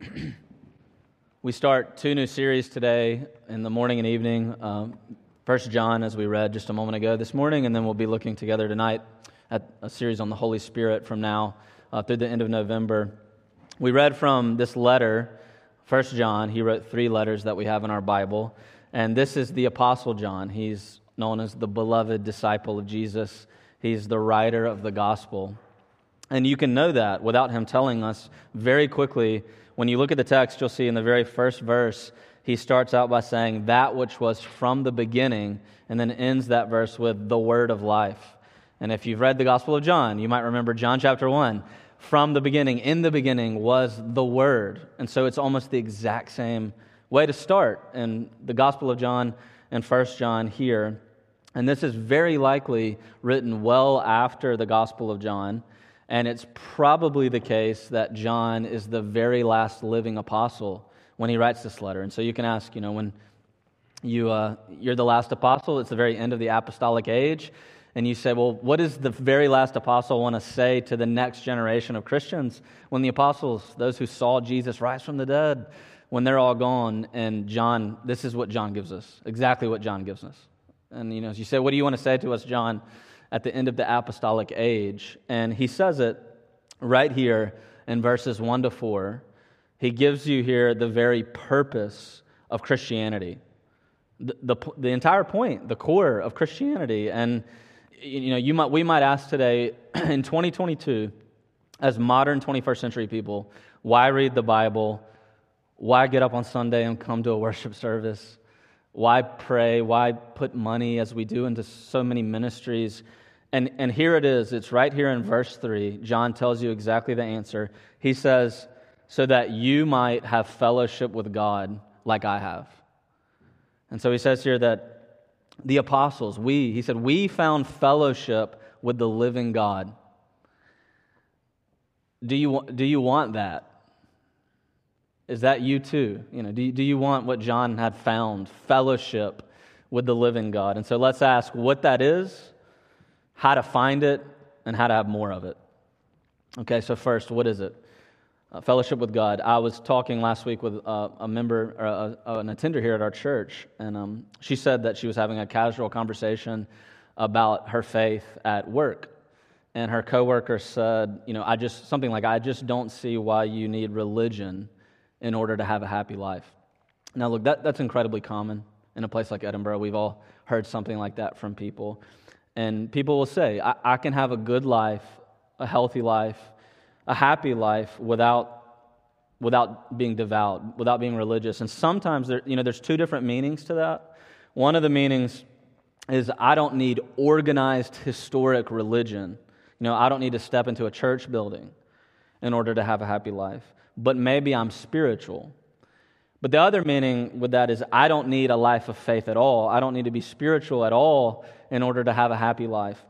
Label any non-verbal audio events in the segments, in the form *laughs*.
*clears throat* we start two new series today in the morning and evening. Um, First John, as we read just a moment ago this morning, and then we'll be looking together tonight at a series on the Holy Spirit from now uh, through the end of November. We read from this letter, First John. He wrote three letters that we have in our Bible, and this is the Apostle John. He's known as the beloved disciple of Jesus. He's the writer of the gospel. And you can know that without him telling us very quickly. When you look at the text, you'll see in the very first verse, he starts out by saying, That which was from the beginning, and then ends that verse with the word of life. And if you've read the Gospel of John, you might remember John chapter 1. From the beginning, in the beginning was the Word. And so it's almost the exact same way to start in the Gospel of John and First John here. And this is very likely written well after the Gospel of John. And it's probably the case that John is the very last living apostle when he writes this letter. And so you can ask, you know, when you, uh, you're the last apostle, it's the very end of the apostolic age. And you say, well, what does the very last apostle want to say to the next generation of Christians when the apostles, those who saw Jesus rise from the dead, when they're all gone? And John, this is what John gives us, exactly what John gives us. And, you know, you say, what do you want to say to us, John? At the end of the apostolic age. And he says it right here in verses 1 to 4. He gives you here the very purpose of Christianity, the, the, the entire point, the core of Christianity. And you know, you might, we might ask today *clears throat* in 2022, as modern 21st century people, why read the Bible? Why get up on Sunday and come to a worship service? Why pray? Why put money as we do into so many ministries? And, and here it is. It's right here in verse 3. John tells you exactly the answer. He says, So that you might have fellowship with God like I have. And so he says here that the apostles, we, he said, we found fellowship with the living God. Do you, do you want that? Is that you too? You know, do, you, do you want what John had found, fellowship with the living God? And so let's ask what that is how to find it, and how to have more of it. Okay, so first, what is it? Uh, fellowship with God. I was talking last week with uh, a member, a, an attender here at our church, and um, she said that she was having a casual conversation about her faith at work. And her coworker said, you know, I just, something like, I just don't see why you need religion in order to have a happy life. Now, look, that, that's incredibly common in a place like Edinburgh. We've all heard something like that from people. And people will say, I, I can have a good life, a healthy life, a happy life without, without being devout, without being religious. And sometimes there, you know, there's two different meanings to that. One of the meanings is I don't need organized historic religion. You know, I don't need to step into a church building in order to have a happy life. But maybe I'm spiritual. But the other meaning with that is I don't need a life of faith at all. I don't need to be spiritual at all in order to have a happy life.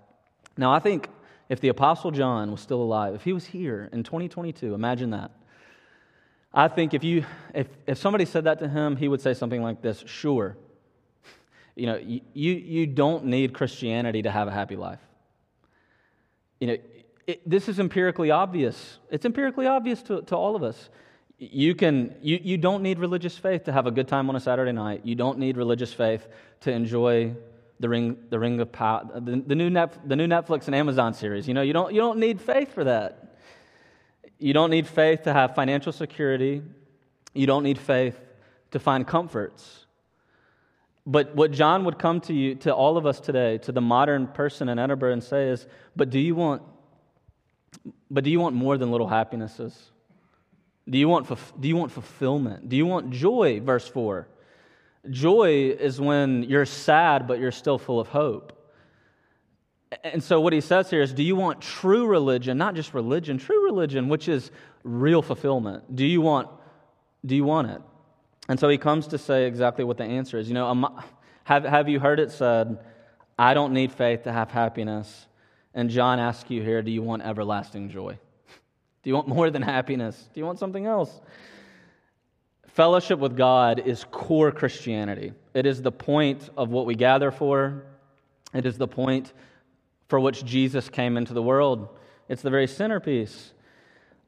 Now, I think if the Apostle John was still alive, if he was here in 2022, imagine that. I think if, you, if, if somebody said that to him, he would say something like this Sure, you know, you, you don't need Christianity to have a happy life. You know, it, this is empirically obvious. It's empirically obvious to, to all of us. You can you, you don't need religious faith to have a good time on a saturday night. You don't need religious faith to enjoy the ring the ring of power the, the, new Net, the new netflix and amazon series. You know you don't you don't need faith for that. You don't need faith to have financial security. You don't need faith to find comforts. But what john would come to you to all of us today to the modern person in edinburgh and say is but do you want but do you want more than little happinesses do you want, do you want fulfillment? Do you want joy? Verse 4. Joy is when you're sad, but you're still full of hope. And so, what he says here is Do you want true religion, not just religion, true religion, which is real fulfillment? Do you want, do you want it? And so, he comes to say exactly what the answer is. You know, have, have you heard it said, I don't need faith to have happiness? And John asks you here, Do you want everlasting joy? *laughs* Do you want more than happiness? Do you want something else? Fellowship with God is core Christianity. It is the point of what we gather for, it is the point for which Jesus came into the world. It's the very centerpiece.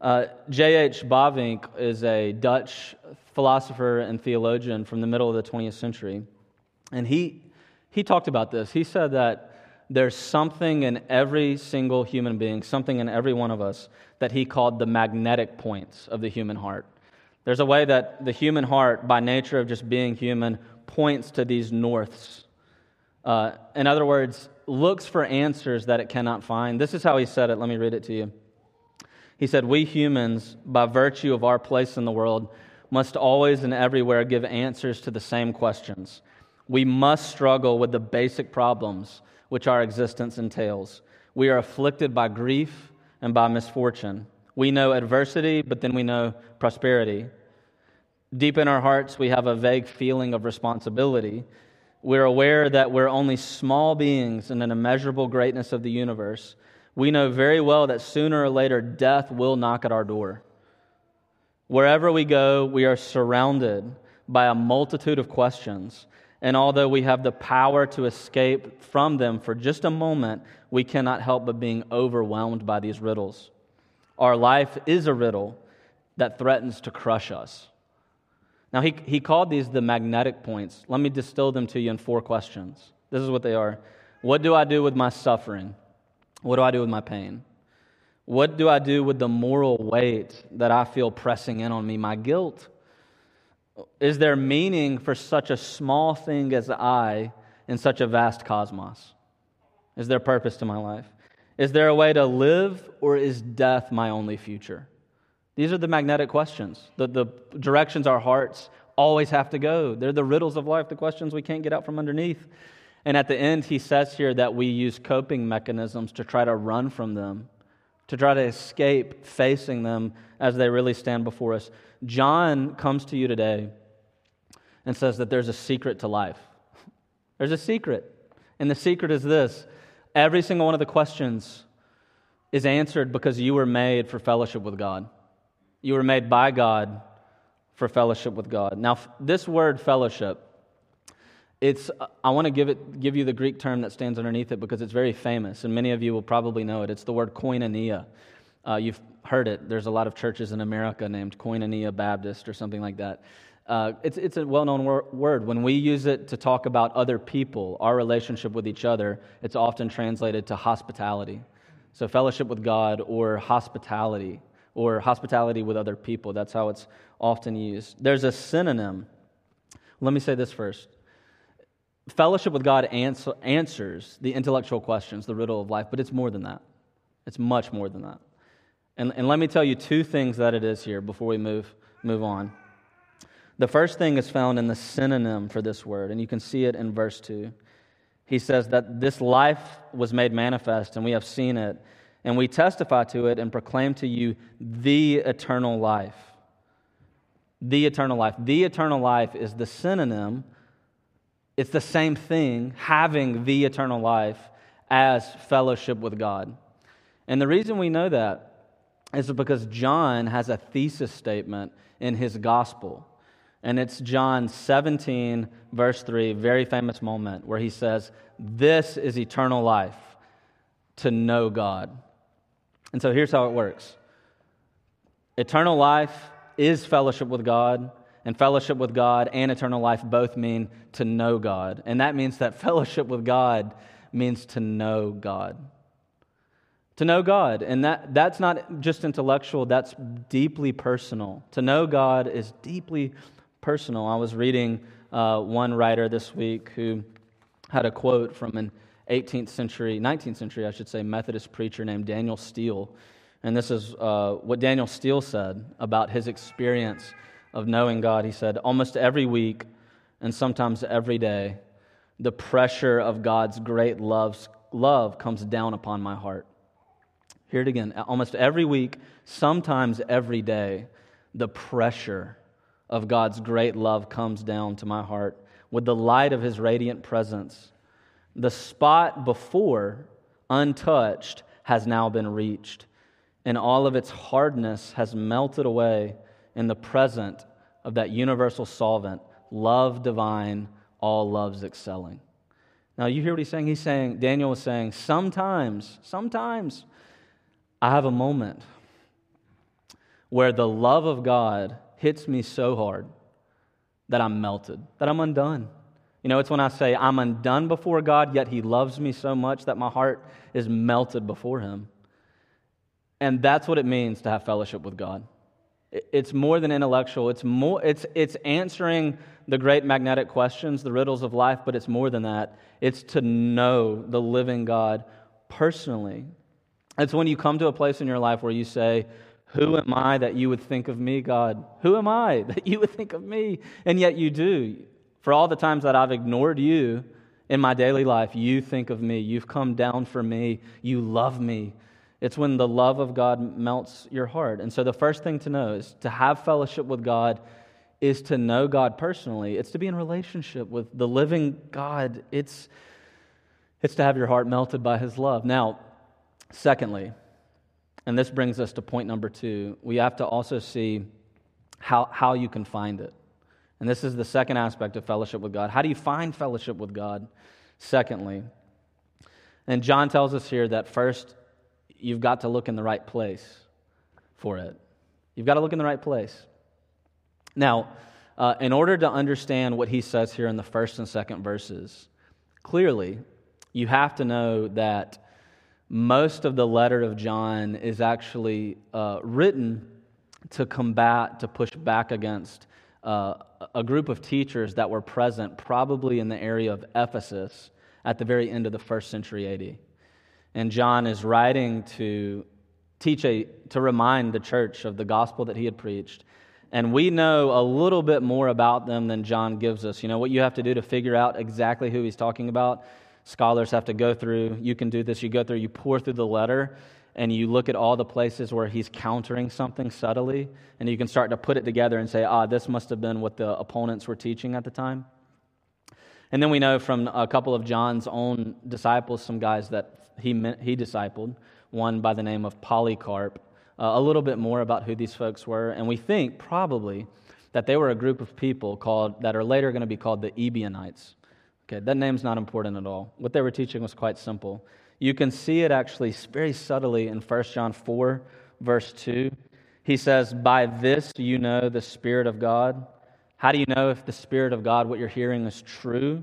Uh, J.H. Bavinck is a Dutch philosopher and theologian from the middle of the 20th century. And he, he talked about this. He said that there's something in every single human being, something in every one of us, that he called the magnetic points of the human heart. There's a way that the human heart, by nature of just being human, points to these norths. Uh, in other words, looks for answers that it cannot find. This is how he said it. Let me read it to you. He said, We humans, by virtue of our place in the world, must always and everywhere give answers to the same questions. We must struggle with the basic problems which our existence entails. We are afflicted by grief and by misfortune. We know adversity, but then we know prosperity. Deep in our hearts, we have a vague feeling of responsibility. We're aware that we're only small beings in an immeasurable greatness of the universe. We know very well that sooner or later death will knock at our door. Wherever we go, we are surrounded by a multitude of questions. And although we have the power to escape from them for just a moment, we cannot help but being overwhelmed by these riddles. Our life is a riddle that threatens to crush us. Now, he, he called these the magnetic points. Let me distill them to you in four questions. This is what they are What do I do with my suffering? What do I do with my pain? What do I do with the moral weight that I feel pressing in on me, my guilt? Is there meaning for such a small thing as I in such a vast cosmos? Is there purpose to my life? Is there a way to live, or is death my only future? These are the magnetic questions, the, the directions our hearts always have to go. They're the riddles of life, the questions we can't get out from underneath. And at the end, he says here that we use coping mechanisms to try to run from them to try to escape facing them as they really stand before us. John comes to you today and says that there's a secret to life. There's a secret. And the secret is this every single one of the questions is answered because you were made for fellowship with God. You were made by God for fellowship with God. Now, this word fellowship it's, I want to give, it, give you the Greek term that stands underneath it because it's very famous, and many of you will probably know it. It's the word koinonia. Uh, you've heard it. There's a lot of churches in America named Koinonia Baptist or something like that. Uh, it's, it's a well known wor- word. When we use it to talk about other people, our relationship with each other, it's often translated to hospitality. So, fellowship with God or hospitality or hospitality with other people. That's how it's often used. There's a synonym. Let me say this first fellowship with God answer, answers the intellectual questions, the riddle of life, but it's more than that. It's much more than that. And, and let me tell you two things that it is here before we move, move on. The first thing is found in the synonym for this word, and you can see it in verse 2. He says that this life was made manifest, and we have seen it, and we testify to it and proclaim to you the eternal life. The eternal life. The eternal life is the synonym it's the same thing, having the eternal life, as fellowship with God. And the reason we know that is because John has a thesis statement in his gospel. And it's John 17, verse 3, very famous moment where he says, This is eternal life, to know God. And so here's how it works eternal life is fellowship with God, and fellowship with God and eternal life both mean to know God. And that means that *laughs* fellowship with God means to know God. To know God. And that, that's not just intellectual, that's deeply personal. To know God is deeply personal. I was reading uh, one writer this week who had a quote from an 18th century, 19th century, I should say, Methodist preacher named Daniel Steele. And this is uh, what Daniel Steele said about his experience of knowing God, he said, almost every week and sometimes every day, the pressure of God's great loves, love comes down upon my heart. Hear it again. Almost every week, sometimes every day, the pressure of God's great love comes down to my heart with the light of his radiant presence. The spot before, untouched, has now been reached, and all of its hardness has melted away in the present of that universal solvent, love divine, all loves excelling. Now, you hear what he's saying? He's saying, Daniel was saying, sometimes, sometimes I have a moment where the love of God hits me so hard that I'm melted, that I'm undone. You know, it's when I say I'm undone before God, yet He loves me so much that my heart is melted before Him. And that's what it means to have fellowship with God. It's more than intellectual. It's, more, it's, it's answering the great magnetic questions, the riddles of life, but it's more than that. It's to know the living God personally. It's when you come to a place in your life where you say, Who am I that you would think of me, God? Who am I *laughs* that you would think of me? And yet you do. For all the times that I've ignored you in my daily life, you think of me. You've come down for me. You love me. It's when the love of God melts your heart. And so the first thing to know is to have fellowship with God is to know God personally. It's to be in relationship with the living God. It's, it's to have your heart melted by his love. Now, secondly, and this brings us to point number two, we have to also see how, how you can find it. And this is the second aspect of fellowship with God. How do you find fellowship with God? Secondly, and John tells us here that first, you've got to look in the right place for it. You've got to look in the right place. Now, uh, in order to understand what he says here in the first and second verses, clearly, you have to know that most of the letter of John is actually uh, written to combat, to push back against uh, a group of teachers that were present, probably in the area of Ephesus, at the very end of the first century AD. And John is writing to teach a, to remind the church of the gospel that he had preached. And we know a little bit more about them than John gives us. You know, what you have to do to figure out exactly who he's talking about, scholars have to go through. You can do this. You go through, you pour through the letter, and you look at all the places where he's countering something subtly, and you can start to put it together and say, ah, this must have been what the opponents were teaching at the time. And then we know from a couple of John's own disciples, some guys that he, he discipled, one by the name of Polycarp, uh, a little bit more about who these folks were. And we think probably that they were a group of people called, that are later going to be called the Ebionites. Okay, that name's not important at all. What they were teaching was quite simple. You can see it actually very subtly in 1 John 4, verse 2. He says, By this you know the Spirit of God. How do you know if the Spirit of God, what you're hearing, is true?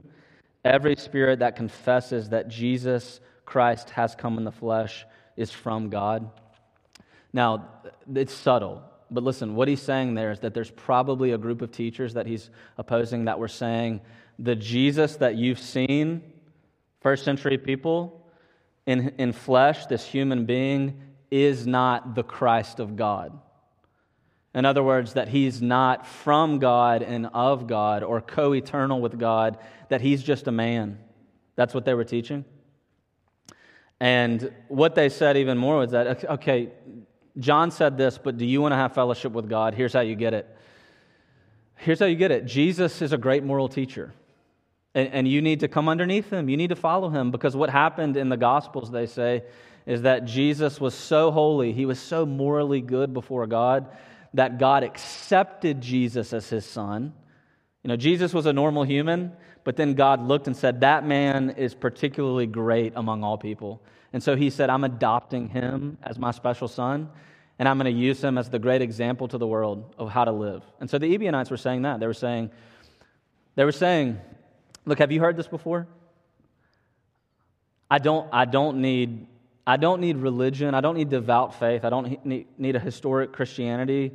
Every spirit that confesses that Jesus Christ has come in the flesh is from God. Now, it's subtle, but listen, what he's saying there is that there's probably a group of teachers that he's opposing that were saying, the Jesus that you've seen, first century people, in, in flesh, this human being, is not the Christ of God. In other words, that he's not from God and of God or co eternal with God, that he's just a man. That's what they were teaching. And what they said even more was that, okay, John said this, but do you want to have fellowship with God? Here's how you get it. Here's how you get it Jesus is a great moral teacher. And, and you need to come underneath him. You need to follow him because what happened in the Gospels, they say, is that Jesus was so holy, he was so morally good before God, that God accepted Jesus as his son. You know, Jesus was a normal human, but then God looked and said, That man is particularly great among all people. And so he said, I'm adopting him as my special son, and I'm going to use him as the great example to the world of how to live. And so the Ebionites were saying that. They were saying, they were saying, Look, have you heard this before? I don't, I don't need I don't need religion. I don't need devout faith. I don't need, a historic Christianity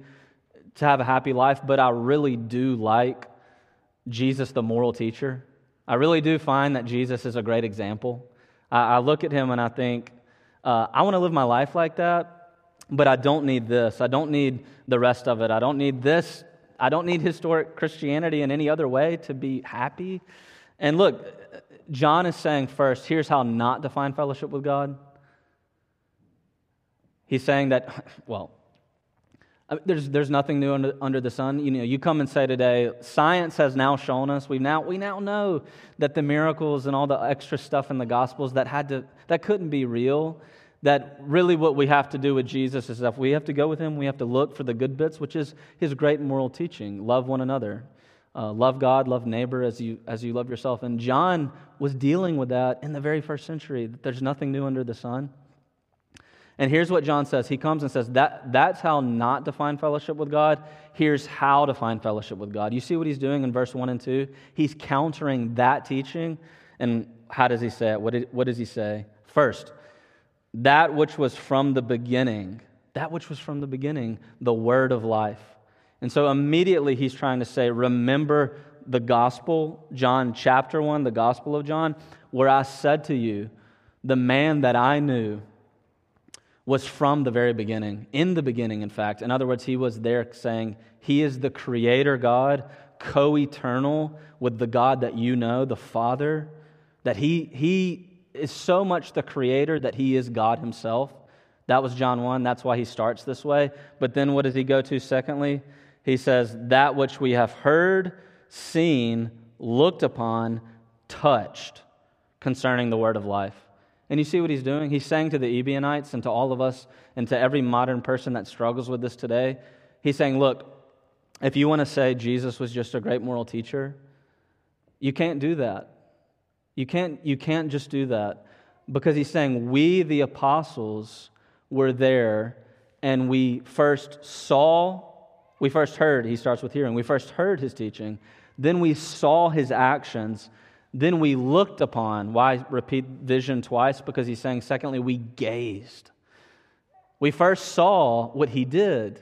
to have a happy life, but I really do like Jesus, the moral teacher. I really do find that Jesus is a great example. I, I look at him and I think, uh, I want to live my life like that, but I don't need this. I don't need the rest of it. I don't need this. I don't need historic Christianity in any other way to be happy. And look, John is saying first, here's how not to find fellowship with God. He's saying that, *laughs* well, there's, there's nothing new under, under the sun. You know, you come and say today, science has now shown us, we now, we now know that the miracles and all the extra stuff in the Gospels that, had to, that couldn't be real, that really what we have to do with Jesus is that we have to go with him, we have to look for the good bits, which is his great moral teaching love one another. Uh, love God, love neighbor as you, as you love yourself. And John was dealing with that in the very first century. that There's nothing new under the sun. And here's what John says. He comes and says, that, That's how not to find fellowship with God. Here's how to find fellowship with God. You see what he's doing in verse 1 and 2? He's countering that teaching. And how does he say it? What, did, what does he say? First, that which was from the beginning, that which was from the beginning, the word of life. And so immediately he's trying to say, Remember the gospel, John chapter 1, the gospel of John, where I said to you, The man that I knew, was from the very beginning, in the beginning, in fact. In other words, he was there saying, He is the creator God, co eternal with the God that you know, the Father, that he, he is so much the creator that he is God himself. That was John 1. That's why he starts this way. But then what does he go to secondly? He says, That which we have heard, seen, looked upon, touched concerning the word of life. And you see what he's doing? He's saying to the Ebionites and to all of us and to every modern person that struggles with this today, he's saying, look, if you want to say Jesus was just a great moral teacher, you can't do that. You can't, you can't just do that because he's saying, we, the apostles, were there and we first saw, we first heard, he starts with hearing, we first heard his teaching, then we saw his actions then we looked upon. Why repeat vision twice? Because he's saying, secondly, we gazed. We first saw what he did.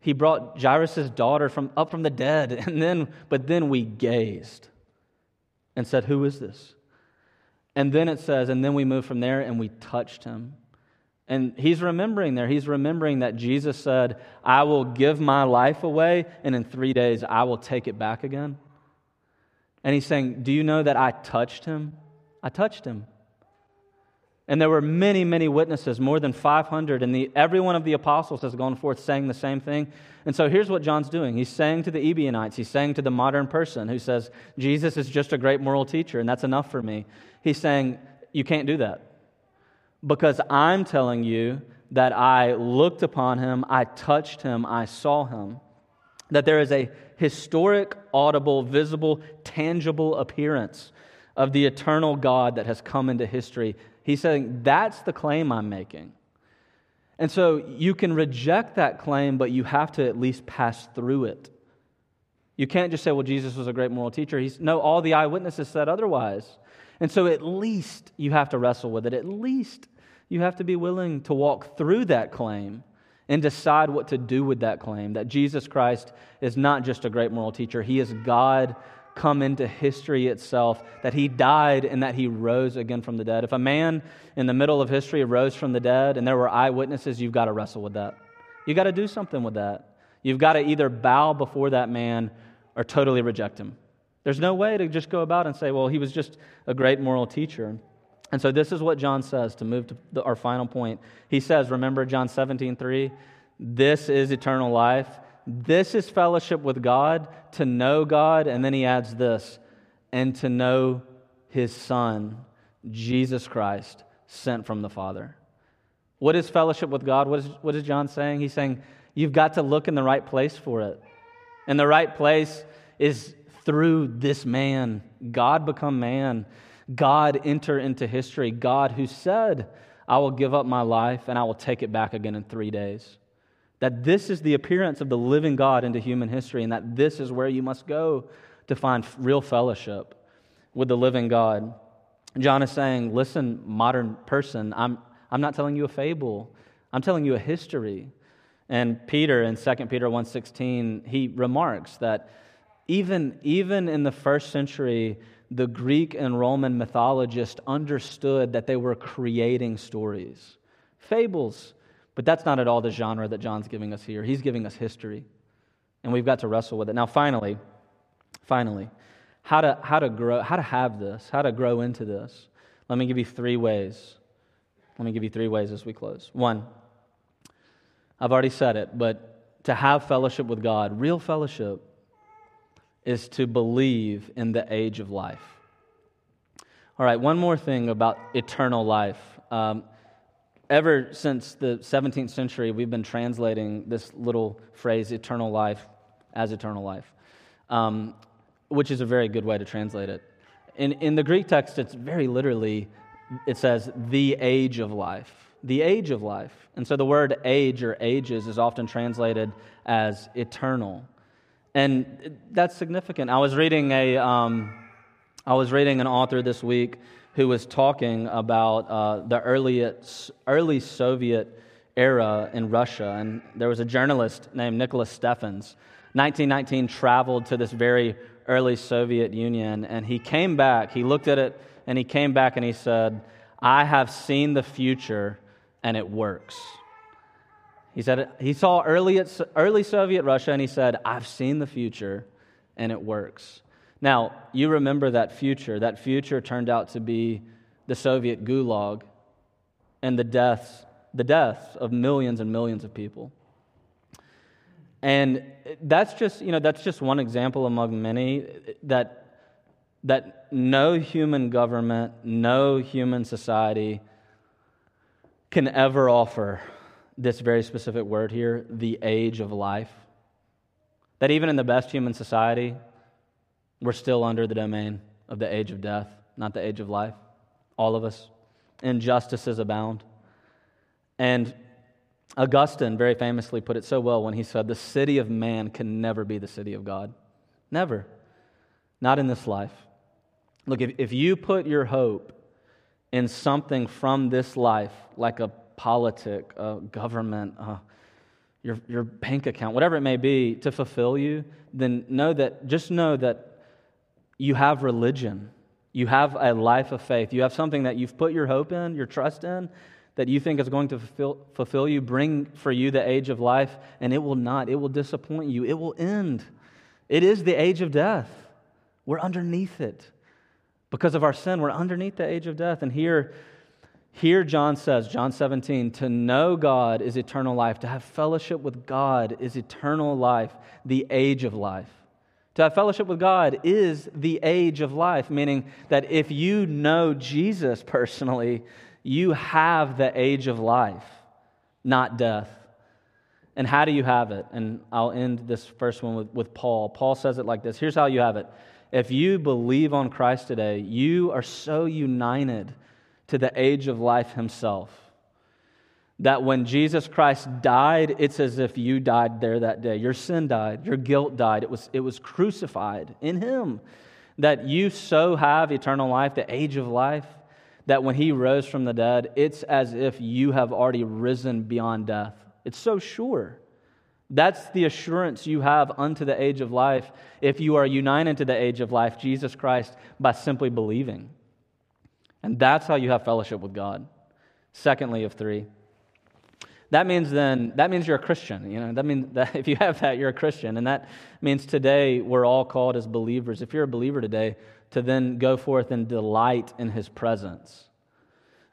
He brought Jairus' daughter from, up from the dead, *laughs* and then, but then we gazed and said, Who is this? And then it says, and then we moved from there and we touched him. And he's remembering there, he's remembering that Jesus said, I will give my life away, and in three days I will take it back again. And he's saying, Do you know that I touched him? I touched him. And there were many, many witnesses, more than 500, and the, every one of the apostles has gone forth saying the same thing. And so here's what John's doing. He's saying to the Ebionites, he's saying to the modern person who says, Jesus is just a great moral teacher, and that's enough for me. He's saying, You can't do that. Because I'm telling you that I looked upon him, I touched him, I saw him. That there is a historic, audible, visible, tangible appearance of the eternal God that has come into history. He's saying, That's the claim I'm making. And so you can reject that claim, but you have to at least pass through it. You can't just say, well, Jesus was a great moral teacher. He's, no, all the eyewitnesses said otherwise. And so at least you have to wrestle with it. At least you have to be willing to walk through that claim and decide what to do with that claim that Jesus Christ is not just a great moral teacher, he is God come into history itself, that he died and that he rose again from the dead. If a man in the middle of history rose from the dead and there were eyewitnesses, you've got to wrestle with that. You've got to do something with that. You've got to either bow before that man or totally reject him. There's no way to just go about and say, well, he was just a great moral teacher. And so this is what John says to move to the, our final point. He says, remember John 17, 3? This is eternal life. This is fellowship with God, to know God. And then he adds this, and to know his Son, Jesus Christ, sent from the Father. What is fellowship with God? What is, what is John saying? He's saying, you've got to look in the right place for it. And the right place is through this man, God become man. God enter into history, God who said, I will give up my life and I will take it back again in three days. That this is the appearance of the living God into human history, and that this is where you must go to find real fellowship with the living God. John is saying, Listen, modern person, I'm, I'm not telling you a fable, I'm telling you a history. And Peter in 2 Peter 1.16, he remarks that even, even in the first century, the Greek and Roman mythologists understood that they were creating stories, fables. But that's not at all the genre that John's giving us here. He's giving us history. And we've got to wrestle with it. Now, finally, finally, how to, how to grow, how to have this, how to grow into this. Let me give you three ways. Let me give you three ways as we close. One, I've already said it, but to have fellowship with God, real fellowship, is to believe in the age of life. All right, one more thing about eternal life. Um, ever since the 17th century, we've been translating this little phrase, eternal life, as eternal life, um, which is a very good way to translate it. In, in the Greek text, it's very literally, it says, the age of life. the age of life. And so the word age or ages is often translated as eternal. And that's significant. I was reading a, um, I was reading an author this week who was talking about uh, the early, early Soviet era in Russia. And there was a journalist named Nicholas Steffens. 1919 traveled to this very early Soviet Union, and he came back. He looked at it, and he came back and he said, I have seen the future, and it works. He said he saw early, early Soviet Russia, and he said, I've seen the future, and it works. Now, you remember that future. That future turned out to be the Soviet gulag and the deaths, the deaths of millions and millions of people. And that's just, you know, that's just one example among many that, that no human government, no human society can ever offer this very specific word here, the age of life. That even in the best human society, we're still under the domain of the age of death, not the age of life. All of us. Injustices abound. And Augustine very famously put it so well when he said, The city of man can never be the city of God. Never. Not in this life. Look, if, if you put your hope in something from this life, like a politic, a government, uh, your, your bank account, whatever it may be, to fulfill you, then know that, just know that you have religion. You have a life of faith. You have something that you've put your hope in, your trust in, that you think is going to fulfill, fulfill you, bring for you the age of life, and it will not. It will disappoint you. It will end. It is the age of death. We're underneath it. Because of our sin, we're underneath the age of death. And here, here John says, John 17, to know God is eternal life. To have fellowship with God is eternal life, the age of life. To have fellowship with God is the age of life, meaning that if you know Jesus personally, you have the age of life, not death. And how do you have it? And I'll end this first one with, with Paul. Paul says it like this Here's how you have it. If you believe on Christ today, you are so united to the age of life himself that when Jesus Christ died, it's as if you died there that day. Your sin died, your guilt died. It was, it was crucified in him. That you so have eternal life, the age of life, that when he rose from the dead, it's as if you have already risen beyond death. It's so sure. That's the assurance you have unto the age of life if you are united to the age of life, Jesus Christ, by simply believing. And that's how you have fellowship with God. Secondly, of three, that means then that means you're a Christian. You know that means *laughs* that if you have that, you're a Christian, and that means today we're all called as believers. If you're a believer today, to then go forth and delight in his presence.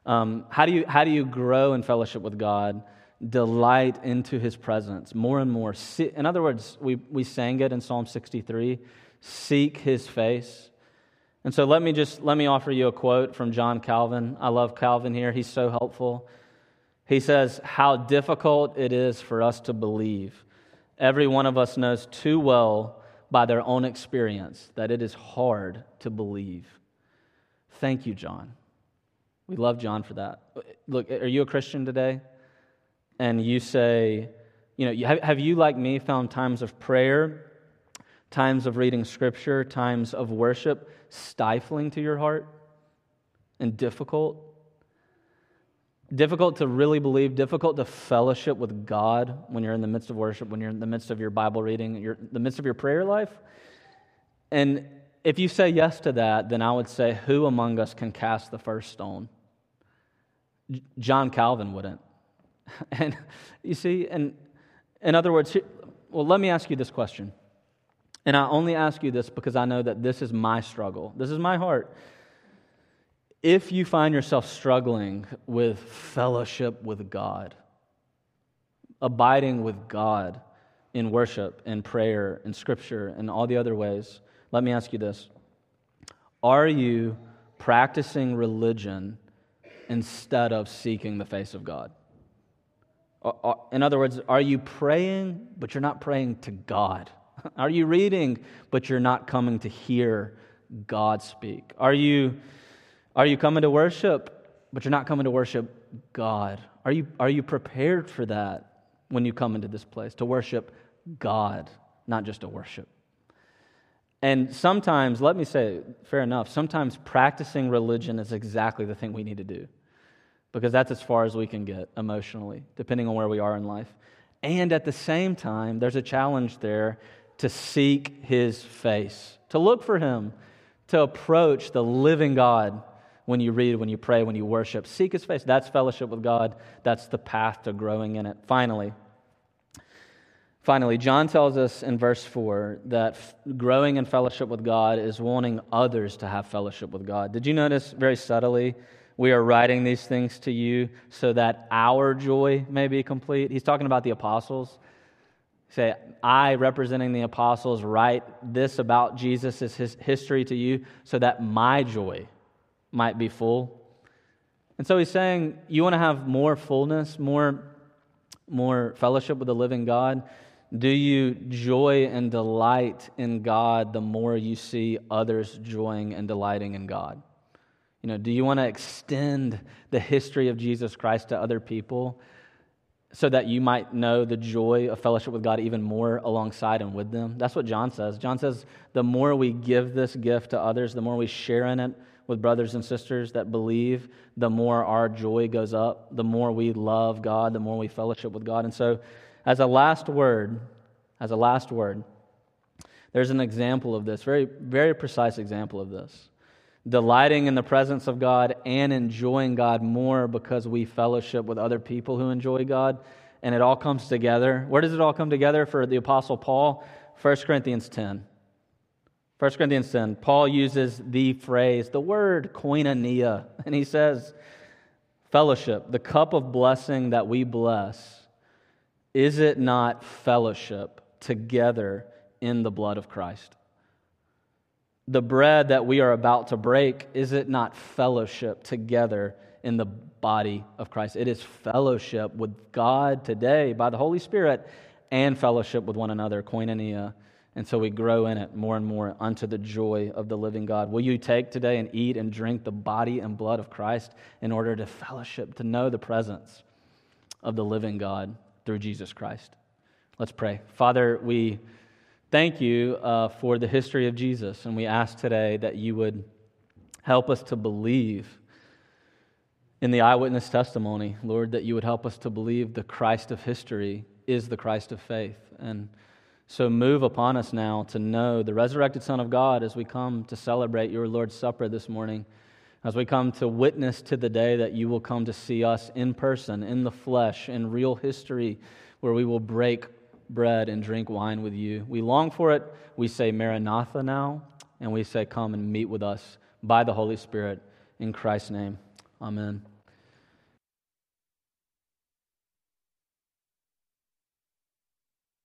Um, how, do you, how do you grow in fellowship with God? Delight into his presence more and more. In other words, we, we sang it in Psalm 63 seek his face. And so let me just let me offer you a quote from John Calvin. I love Calvin here. He's so helpful. He says, How difficult it is for us to believe. Every one of us knows too well by their own experience that it is hard to believe. Thank you, John. We love John for that. Look, are you a Christian today? And you say, you know, have you, like me, found times of prayer, times of reading scripture, times of worship stifling to your heart and difficult? difficult to really believe, difficult to fellowship with God when you're in the midst of worship, when you're in the midst of your Bible reading, you're in the midst of your prayer life. And if you say yes to that, then I would say, Who among us can cast the first stone? John Calvin wouldn't. *laughs* And you see, and in other words, well, let me ask you this question. And I only ask you this because I know that this is my struggle. This is my heart if you find yourself struggling with fellowship with God, abiding with God in worship and prayer and scripture and all the other ways, let me ask you this Are you practicing religion instead of seeking the face of God? In other words, are you praying, but you're not praying to God? Are you reading, but you're not coming to hear God speak? Are you are you coming to worship, but you're not coming to worship God? Are you, are you prepared for that when you come into this place? To worship God, not just to worship. And sometimes, let me say, fair enough, sometimes practicing religion is exactly the thing we need to do because that's as far as we can get emotionally, depending on where we are in life. And at the same time, there's a challenge there to seek his face, to look for him, to approach the living God when you read, when you pray, when you worship. Seek his face. That's fellowship with God. That's the path to growing in it. Finally, Finally, John tells us in verse 4 that growing in fellowship with God is wanting others to have fellowship with God. Did you notice very subtly? We are writing these things to you so that our joy may be complete. He's talking about the apostles. Say, I, representing the apostles, write this about Jesus' his history to you so that my joy might be full. And so he's saying, You want to have more fullness, more, more fellowship with the living God? Do you joy and delight in God the more you see others joying and delighting in God? You know, do you want to extend the history of Jesus Christ to other people so that you might know the joy of fellowship with God even more alongside and with them? That's what John says. John says the more we give this gift to others, the more we share in it with brothers and sisters that believe, the more our joy goes up, the more we love God, the more we fellowship with God. And so as a last word, as a last word, there's an example of this, very, very precise example of this. Delighting in the presence of God and enjoying God more because we fellowship with other people who enjoy God, and it all comes together. Where does it all come together for the Apostle Paul? 1 Corinthians 10. 1 Corinthians 10, Paul uses the phrase, the word koinonia, and he says, fellowship, the cup of blessing that we bless is it not fellowship together in the blood of Christ? The bread that we are about to break, is it not fellowship together in the body of Christ? It is fellowship with God today by the Holy Spirit and fellowship with one another, koinonia. And so we grow in it more and more unto the joy of the living God. Will you take today and eat and drink the body and blood of Christ in order to fellowship, to know the presence of the living God? through Jesus Christ. Let's pray. Father, we thank you uh, for the history of Jesus, and we ask today that you would help us to believe in the eyewitness testimony, Lord, that you would help us to believe the Christ of history is the Christ of faith. And so move upon us now to know the resurrected Son of God as we come to celebrate your Lord's Supper this morning as we come to witness to the day that you will come to see us in person, in the flesh, in real history, where we will break bread and drink wine with you. We long for it. We say Maranatha now, and we say, Come and meet with us by the Holy Spirit. In Christ's name, amen.